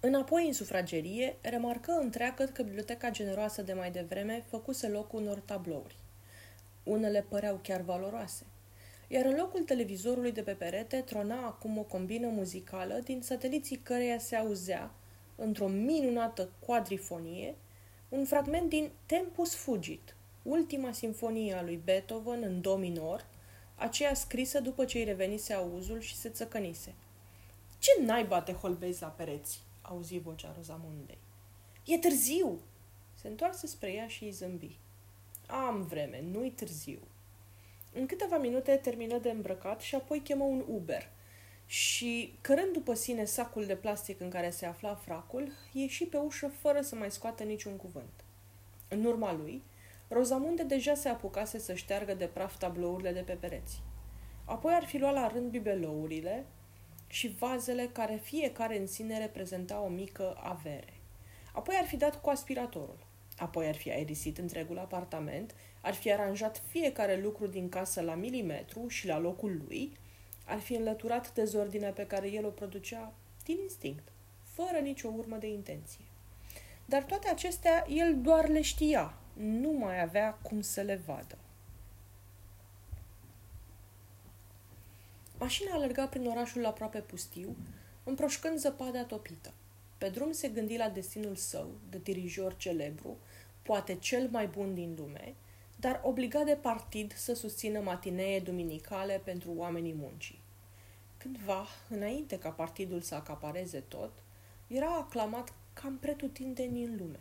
Înapoi în sufragerie, remarcă întreagă că biblioteca generoasă de mai devreme făcuse loc unor tablouri. Unele păreau chiar valoroase. Iar în locul televizorului de pe perete trona acum o combină muzicală din sateliții căreia se auzea, într-o minunată quadrifonie, un fragment din Tempus Fugit, ultima sinfonie a lui Beethoven în do minor, aceea scrisă după ce îi revenise auzul și se țăcănise. Ce naiba te holbezi la pereți?" Auzi vocea Rozamundei. E târziu!" Se întoarse spre ea și îi zâmbi. Am vreme, nu-i târziu. În câteva minute termină de îmbrăcat și apoi chemă un Uber. Și, cărând după sine sacul de plastic în care se afla fracul, ieși pe ușă fără să mai scoată niciun cuvânt. În urma lui, Rozamunde deja se apucase să șteargă de praf tablourile de pe pereți. Apoi ar fi luat la rând bibelourile și vazele care fiecare în sine reprezenta o mică avere. Apoi ar fi dat cu aspiratorul. Apoi ar fi aerisit întregul apartament, ar fi aranjat fiecare lucru din casă la milimetru și la locul lui, ar fi înlăturat dezordinea pe care el o producea din instinct, fără nicio urmă de intenție. Dar toate acestea el doar le știa, nu mai avea cum să le vadă. Mașina alerga prin orașul aproape pustiu, împroșcând zăpada topită. Pe drum se gândi la destinul său, de dirijor celebru, poate cel mai bun din lume, dar obligat de partid să susțină matinee duminicale pentru oamenii muncii. Cândva, înainte ca partidul să acapareze tot, era aclamat cam pretutindeni în lume.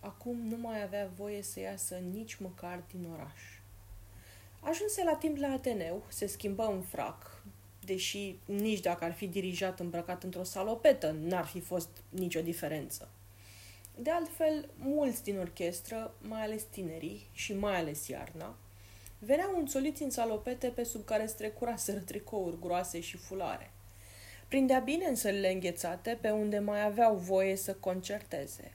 Acum nu mai avea voie să iasă nici măcar din oraș. Ajunse la timp la Ateneu, se schimbă în frac, deși nici dacă ar fi dirijat îmbrăcat într-o salopetă, n-ar fi fost nicio diferență. De altfel, mulți din orchestră, mai ales tinerii și mai ales iarna, veneau înțoliți în salopete pe sub care strecuraseră tricouri groase și fulare. Prindea bine în sălile înghețate, pe unde mai aveau voie să concerteze.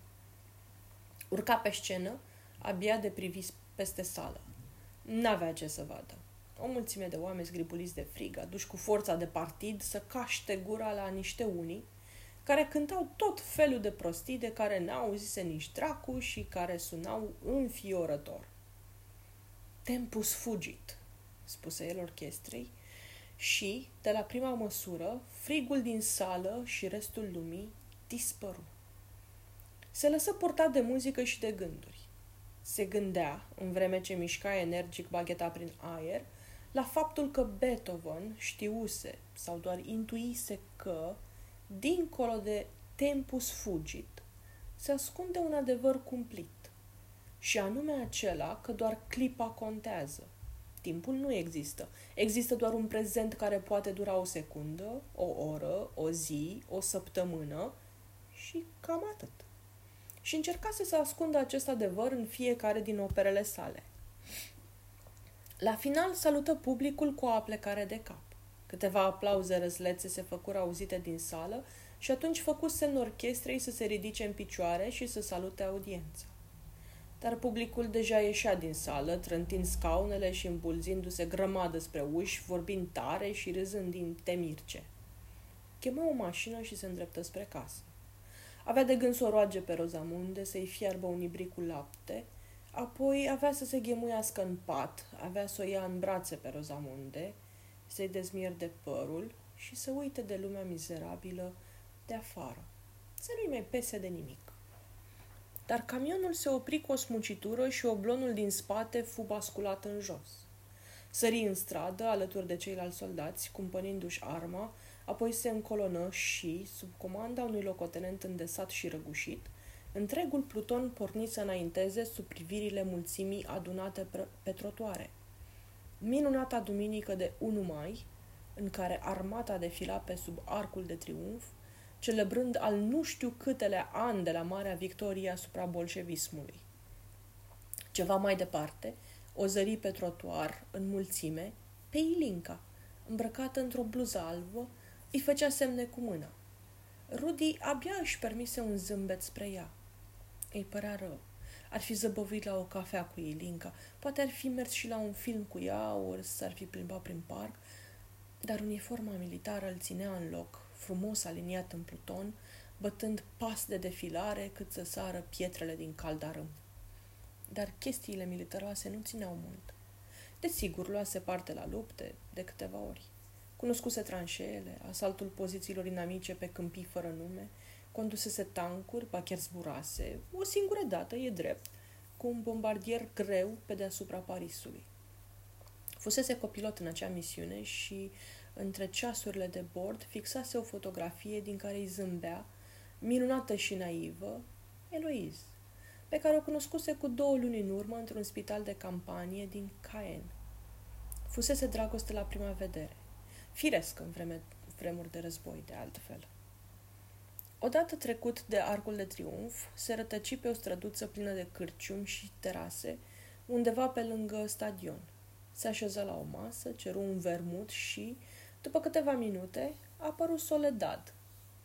Urca pe scenă, abia de privis peste sală. N-avea ce să vadă. O mulțime de oameni zgribuliți de frig, aduși cu forța de partid să caște gura la niște unii, care cântau tot felul de prostii de care n-au zise nici dracu și care sunau înfiorător. Tempus fugit, spuse el orchestrei, și, de la prima măsură, frigul din sală și restul lumii dispăru. Se lăsă purtat de muzică și de gânduri. Se gândea, în vreme ce mișca energic bagheta prin aer, la faptul că Beethoven știuse sau doar intuise că dincolo de tempus fugit, se ascunde un adevăr cumplit, și anume acela că doar clipa contează. Timpul nu există. Există doar un prezent care poate dura o secundă, o oră, o zi, o săptămână și cam atât. Și încercase să ascundă acest adevăr în fiecare din operele sale. La final salută publicul cu o aplecare de cap. Câteva aplauze răzlețe se făcură auzite din sală și atunci făcu semn orchestrei să se ridice în picioare și să salute audiența. Dar publicul deja ieșea din sală, trântind scaunele și îmbulzindu-se grămadă spre uși, vorbind tare și râzând din temirce. Chemă o mașină și se îndreptă spre casă. Avea de gând să o roage pe Rozamunde, să-i fiarbă un ibric cu lapte, apoi avea să se ghemuiască în pat, avea să o ia în brațe pe Rozamunde, să-i dezmierde părul și să uite de lumea mizerabilă de afară. Să nu-i mai pese de nimic. Dar camionul se opri cu o smucitură și oblonul din spate fu basculat în jos. Sări în stradă, alături de ceilalți soldați, cumpănindu-și arma, apoi se încolonă și, sub comanda unui locotenent îndesat și răgușit, întregul pluton porni să înainteze sub privirile mulțimii adunate pe trotuare – minunata duminică de 1 mai, în care armata defila pe sub arcul de triumf, celebrând al nu știu câtele ani de la Marea Victorie asupra bolșevismului. Ceva mai departe, o zări pe trotuar, în mulțime, pe Ilinca, îmbrăcată într-o bluză albă, îi făcea semne cu mâna. Rudy abia își permise un zâmbet spre ea. Îi părea rău ar fi zăbovit la o cafea cu Ilinca, poate ar fi mers și la un film cu ea, ori s-ar fi plimbat prin parc, dar uniforma militară îl ținea în loc, frumos aliniat în pluton, bătând pas de defilare cât să sară pietrele din caldarâm. Dar chestiile militaroase nu țineau mult. Desigur, luase parte la lupte de câteva ori. Cunoscuse tranșeele, asaltul pozițiilor inamice pe câmpii fără nume, condusese tancuri, ba chiar zburase, o singură dată, e drept, cu un bombardier greu pe deasupra Parisului. Fusese copilot în acea misiune și, între ceasurile de bord, fixase o fotografie din care îi zâmbea, minunată și naivă, Eloise, pe care o cunoscuse cu două luni în urmă într-un spital de campanie din Caen. Fusese dragoste la prima vedere. Firesc în vreme, vremuri de război, de altfel. Odată trecut de Arcul de Triunf, se rătăci pe o străduță plină de cârciumi și terase, undeva pe lângă stadion. Se așeză la o masă, ceru un vermut și, după câteva minute, a apărut Soledad.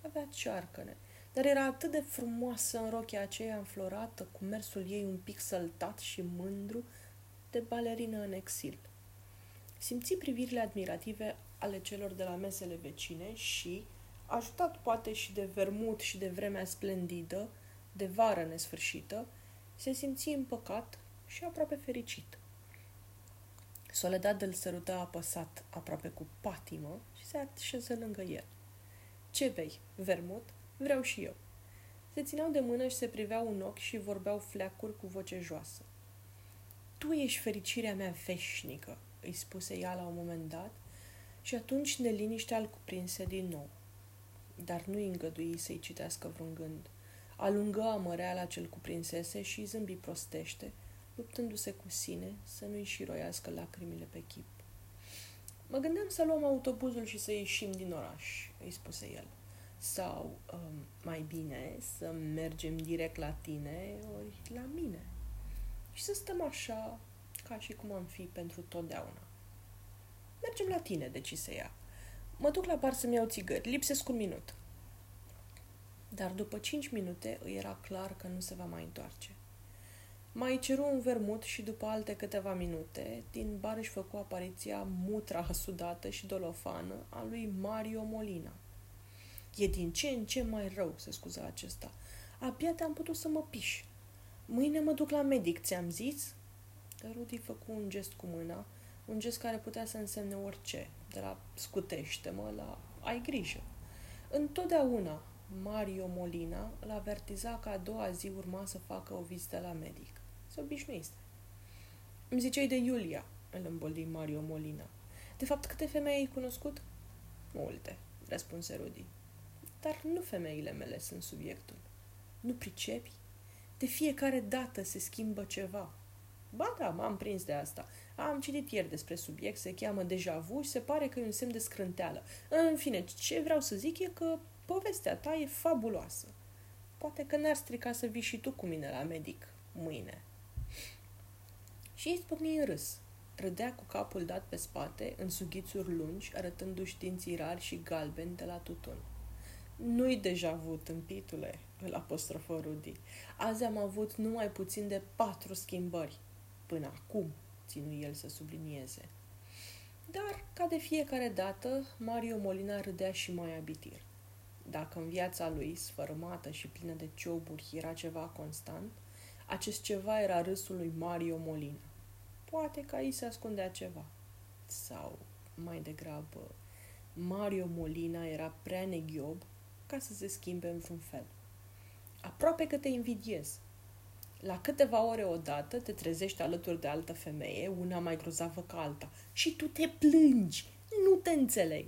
Avea cearcăne, dar era atât de frumoasă în rochia aceea înflorată, cu mersul ei un pic săltat și mândru, de balerină în exil. Simți privirile admirative ale celor de la mesele vecine și, ajutat poate și de vermut și de vremea splendidă, de vară nesfârșită, se simți împăcat și aproape fericit. Soledad îl sărută apăsat, aproape cu patimă, și se așeză lângă el. Ce vei? Vermut? Vreau și eu. Se țineau de mână și se priveau în ochi și vorbeau fleacuri cu voce joasă. Tu ești fericirea mea veșnică, îi spuse ea la un moment dat, și atunci neliniștea îl cuprinse din nou dar nu îi îngădui să-i citească vreun gând. Alungă amăreala ce-l cuprinsese și zâmbi prostește, luptându-se cu sine să nu-i șiroiască lacrimile pe chip. Mă gândeam să luăm autobuzul și să ieșim din oraș, îi spuse el. Sau, um, mai bine, să mergem direct la tine ori la mine. Și să stăm așa, ca și cum am fi pentru totdeauna. Mergem la tine, decise ea. Mă duc la bar să-mi iau țigări. Lipsesc un minut. Dar după cinci minute îi era clar că nu se va mai întoarce. Mai ceru un vermut și după alte câteva minute, din bar își făcu apariția mutra sudată și dolofană a lui Mario Molina. E din ce în ce mai rău, se scuza acesta. Abia te-am putut să mă piși. Mâine mă duc la medic, ți-am zis? Dar Rudy făcu un gest cu mâna, un gest care putea să însemne orice, de la scutește-mă la ai grijă. Întotdeauna Mario Molina îl avertiza că a doua zi urma să facă o vizită la medic. Se obișnuise. Îmi ziceai de Iulia, îl îmboldi Mario Molina. De fapt, câte femei ai cunoscut? Multe, răspunse Rudy. Dar nu femeile mele sunt subiectul. Nu pricepi? De fiecare dată se schimbă ceva. Ba da, m-am prins de asta. Am citit ieri despre subiect, se cheamă deja vu și se pare că e un semn de scrânteală. În fine, ce vreau să zic e că povestea ta e fabuloasă. Poate că n-ar strica să vii și tu cu mine la medic mâine. Și îi spocni în râs. Râdea cu capul dat pe spate, în sughițuri lungi, arătându-și dinții rari și galbeni de la tutun. Nu-i deja avut, tâmpitule, îl apostrofă Rudy. Azi am avut numai puțin de patru schimbări. Până acum, ținu el să sublinieze. Dar, ca de fiecare dată, Mario Molina râdea și mai abitir. Dacă în viața lui, sfărâmată și plină de cioburi, era ceva constant, acest ceva era râsul lui Mario Molina. Poate că aici se ascundea ceva. Sau, mai degrabă, Mario Molina era prea neghiob ca să se schimbe în vreun fel. Aproape că te invidiez, la câteva ore odată te trezești alături de altă femeie, una mai grozavă ca alta, și tu te plângi. Nu te înțeleg.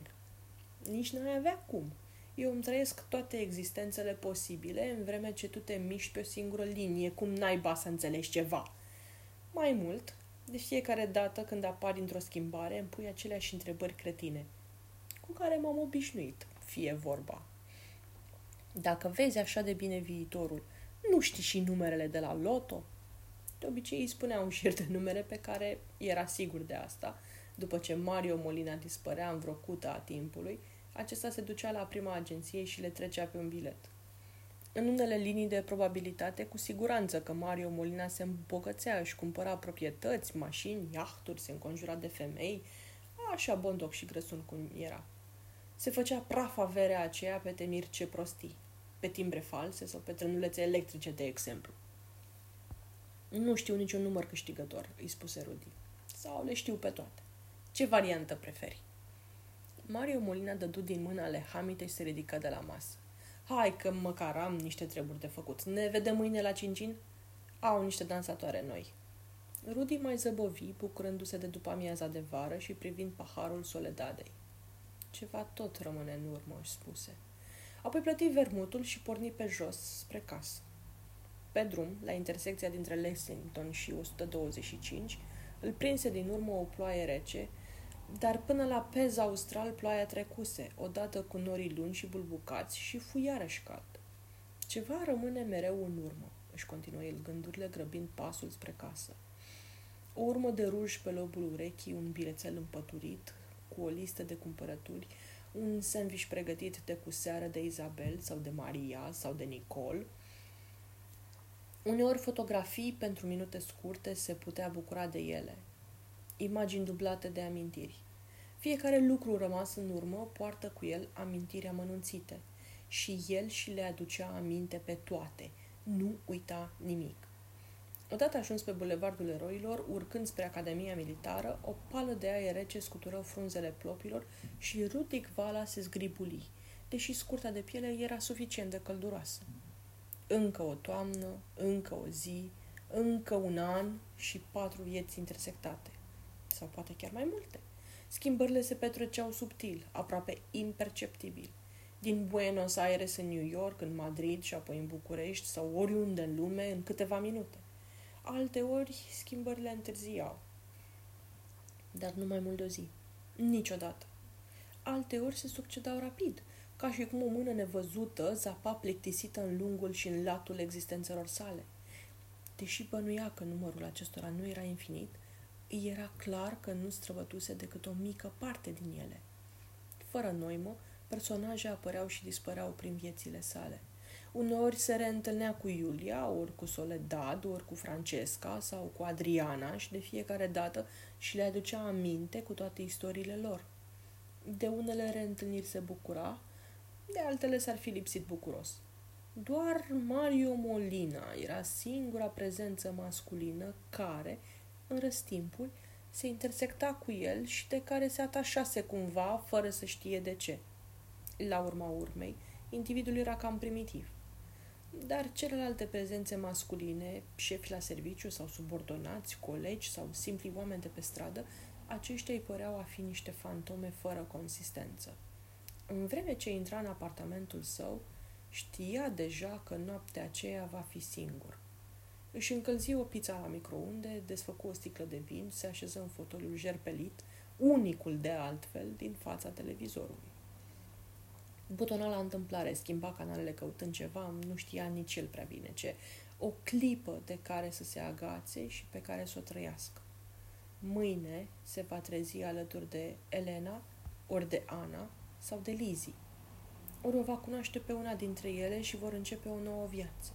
Nici n-ai avea cum. Eu îmi trăiesc toate existențele posibile, în vreme ce tu te miști pe o singură linie, cum naiba să înțelegi ceva. Mai mult, de fiecare dată când apari într-o schimbare, îmi pui aceleași întrebări cretine, cu care m-am obișnuit, fie vorba. Dacă vezi așa de bine viitorul, nu știi și numerele de la loto? De obicei îi spunea un șir de numere pe care era sigur de asta. După ce Mario Molina dispărea în vreo cută a timpului, acesta se ducea la prima agenție și le trecea pe un bilet. În unele linii de probabilitate, cu siguranță că Mario Molina se îmbogățea, își cumpăra proprietăți, mașini, iahturi, se înconjura de femei, așa bondoc și grăsun cum era. Se făcea praf averea aceea pe temir ce prostii. Pe timbre false sau pe trenulețe electrice, de exemplu. Nu știu niciun număr câștigător, îi spuse Rudy. Sau le știu pe toate. Ce variantă preferi? Mario Molina dădu din mâna ale Hamite și se ridică de la masă. Hai că măcar am niște treburi de făcut. Ne vedem mâine la cincin? Au niște dansatoare noi. Rudy mai zăbovi, bucurându-se de după amiaza de vară și privind paharul soledadei. Ceva tot rămâne în urmă, își spuse. Apoi plăti vermutul și porni pe jos, spre casă. Pe drum, la intersecția dintre Lexington și 125, îl prinse din urmă o ploaie rece, dar până la pez austral ploaia trecuse, odată cu norii lungi și bulbucați și fu iarăși șcald. Ceva rămâne mereu în urmă, își continuă el gândurile grăbind pasul spre casă. O urmă de ruj pe lobul urechii, un bilețel împăturit, cu o listă de cumpărături, un sandwich pregătit de cu seară de Isabel sau de Maria sau de Nicole. Uneori fotografii pentru minute scurte se putea bucura de ele. Imagini dublate de amintiri. Fiecare lucru rămas în urmă poartă cu el amintiri amănunțite și el și le aducea aminte pe toate. Nu uita nimic. Odată ajuns pe bulevardul eroilor, urcând spre Academia Militară, o pală de aer rece scutură frunzele plopilor și Rudic Vala se zgribuli, deși scurta de piele era suficient de călduroasă. Încă o toamnă, încă o zi, încă un an și patru vieți intersectate. Sau poate chiar mai multe. Schimbările se petreceau subtil, aproape imperceptibil. Din Buenos Aires în New York, în Madrid și apoi în București sau oriunde în lume în câteva minute. Alte ori schimbările întârziau. Dar nu mai mult de o zi. Niciodată. Alte ori se succedau rapid, ca și cum o mână nevăzută zapa plictisită în lungul și în latul existențelor sale. Deși bănuia că numărul acestora nu era infinit, îi era clar că nu străbătuse decât o mică parte din ele. Fără noimă, personaje apăreau și dispăreau prin viețile sale. Uneori se reîntâlnea cu Iulia, ori cu Soledad, ori cu Francesca sau cu Adriana și de fiecare dată și le aducea aminte cu toate istoriile lor. De unele reîntâlniri se bucura, de altele s-ar fi lipsit bucuros. Doar Mario Molina era singura prezență masculină care, în răstimpul, se intersecta cu el și de care se atașase cumva, fără să știe de ce. La urma urmei, individul era cam primitiv. Dar celelalte prezențe masculine, șefi la serviciu sau subordonați, colegi sau simpli oameni de pe stradă, aceștia îi păreau a fi niște fantome fără consistență. În vreme ce intra în apartamentul său, știa deja că noaptea aceea va fi singur. Își încălzi o pizza la microunde, desfăcu o sticlă de vin, se așeză în fotoliul jerpelit, unicul de altfel, din fața televizorului. Butona la întâmplare, schimba canalele căutând ceva, nu știa nici el prea bine ce. O clipă de care să se agațe și pe care să o trăiască. Mâine se va trezi alături de Elena, ori de Ana sau de Lizzie. Ori o va cunoaște pe una dintre ele și vor începe o nouă viață.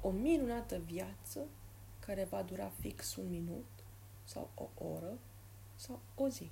O minunată viață care va dura fix un minut sau o oră sau o zi.